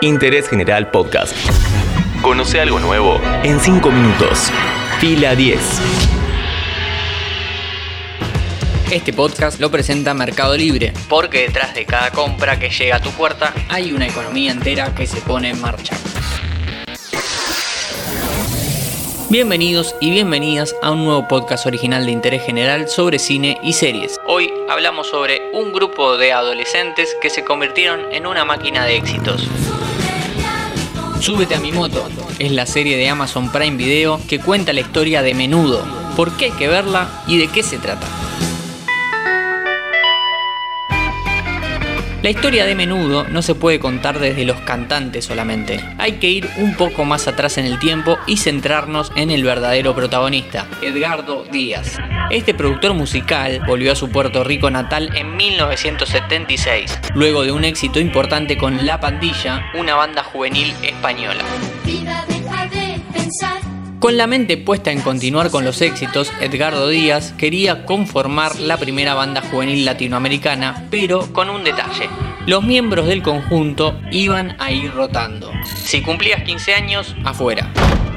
Interés General Podcast. Conoce algo nuevo en 5 minutos. Fila 10. Este podcast lo presenta Mercado Libre, porque detrás de cada compra que llega a tu puerta hay una economía entera que se pone en marcha. Bienvenidos y bienvenidas a un nuevo podcast original de interés general sobre cine y series. Hoy hablamos sobre un grupo de adolescentes que se convirtieron en una máquina de éxitos. Súbete a mi moto es la serie de Amazon Prime Video que cuenta la historia de Menudo, por qué hay que verla y de qué se trata. La historia de Menudo no se puede contar desde los cantantes solamente. Hay que ir un poco más atrás en el tiempo y centrarnos en el verdadero protagonista, Edgardo Díaz. Este productor musical volvió a su Puerto Rico natal en 1976, luego de un éxito importante con La Pandilla, una banda juvenil española. Con la mente puesta en continuar con los éxitos, Edgardo Díaz quería conformar la primera banda juvenil latinoamericana, pero con un detalle. Los miembros del conjunto iban a ir rotando. Si cumplías 15 años, afuera.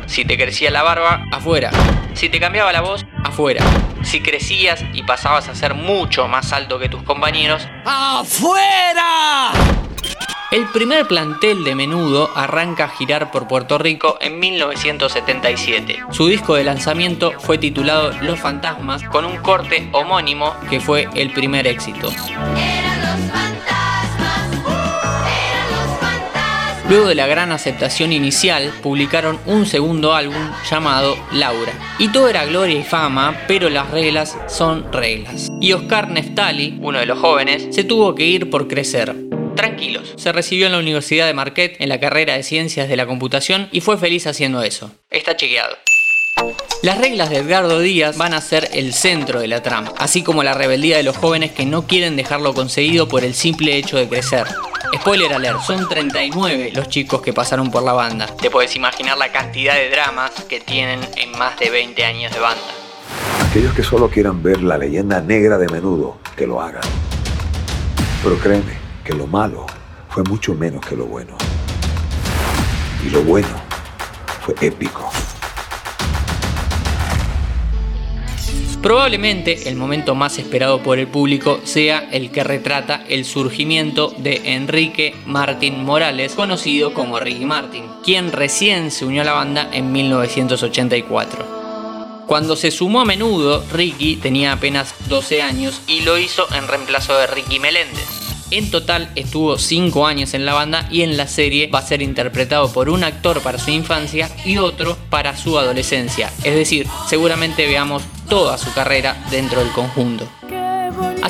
Si te crecía la barba, afuera. Si te cambiaba la voz, afuera. Si crecías y pasabas a ser mucho más alto que tus compañeros, ¡afuera! El primer plantel de Menudo arranca a girar por Puerto Rico en 1977. Su disco de lanzamiento fue titulado Los Fantasmas con un corte homónimo que fue el primer éxito. Luego de la gran aceptación inicial, publicaron un segundo álbum llamado Laura. Y todo era gloria y fama, pero las reglas son reglas. Y Oscar Neftali, uno de los jóvenes, se tuvo que ir por crecer. Tranquilos, se recibió en la Universidad de Marquette en la carrera de Ciencias de la Computación y fue feliz haciendo eso. Está chequeado. Las reglas de Edgardo Díaz van a ser el centro de la trama, así como la rebeldía de los jóvenes que no quieren dejarlo conseguido por el simple hecho de crecer. Spoiler alert, son 39 los chicos que pasaron por la banda. Te puedes imaginar la cantidad de dramas que tienen en más de 20 años de banda. Aquellos que solo quieran ver la leyenda negra de menudo, que lo hagan. Pero créeme, que lo malo fue mucho menos que lo bueno. Y lo bueno fue épico. Probablemente el momento más esperado por el público sea el que retrata el surgimiento de Enrique Martín Morales, conocido como Ricky Martin, quien recién se unió a la banda en 1984. Cuando se sumó a menudo, Ricky tenía apenas 12 años y lo hizo en reemplazo de Ricky Meléndez. En total estuvo 5 años en la banda y en la serie va a ser interpretado por un actor para su infancia y otro para su adolescencia. Es decir, seguramente veamos toda su carrera dentro del conjunto.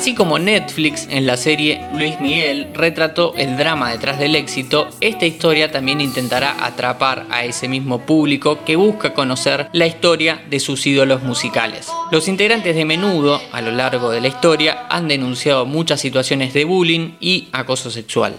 Así como Netflix en la serie Luis Miguel retrató el drama detrás del éxito, esta historia también intentará atrapar a ese mismo público que busca conocer la historia de sus ídolos musicales. Los integrantes de Menudo, a lo largo de la historia, han denunciado muchas situaciones de bullying y acoso sexual.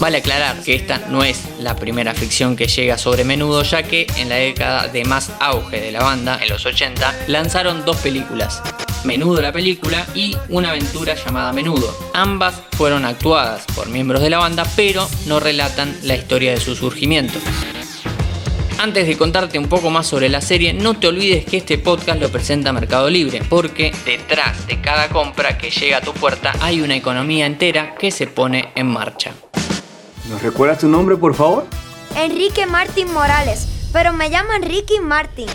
Vale aclarar que esta no es la primera ficción que llega sobre Menudo, ya que en la década de más auge de la banda, en los 80, lanzaron dos películas, Menudo la película y una aventura llamada Menudo. Ambas fueron actuadas por miembros de la banda, pero no relatan la historia de su surgimiento. Antes de contarte un poco más sobre la serie, no te olvides que este podcast lo presenta Mercado Libre, porque detrás de cada compra que llega a tu puerta hay una economía entera que se pone en marcha. ¿Nos recuerdas tu nombre, por favor? Enrique Martín Morales, pero me llamo Enrique Martín.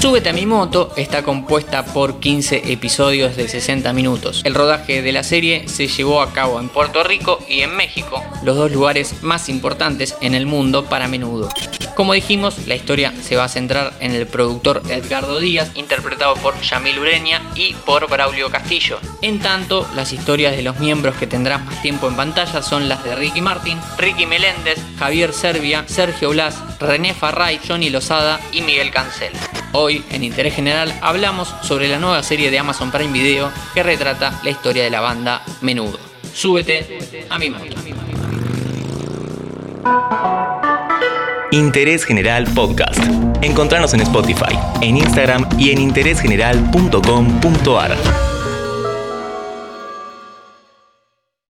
Súbete a mi moto está compuesta por 15 episodios de 60 minutos. El rodaje de la serie se llevó a cabo en Puerto Rico y en México, los dos lugares más importantes en el mundo para menudo. Como dijimos, la historia se va a centrar en el productor Edgardo Díaz, interpretado por Yamil Ureña y por Braulio Castillo. En tanto, las historias de los miembros que tendrán más tiempo en pantalla son las de Ricky Martin, Ricky Meléndez, Javier Servia, Sergio Blas, René Farray, Johnny Lozada y Miguel Cancel. Hoy, en Interés General, hablamos sobre la nueva serie de Amazon Prime Video que retrata la historia de la banda Menudo. Súbete a mi moto. Interés General Podcast. Encontrarnos en Spotify, en Instagram y en interésgeneral.com.ar.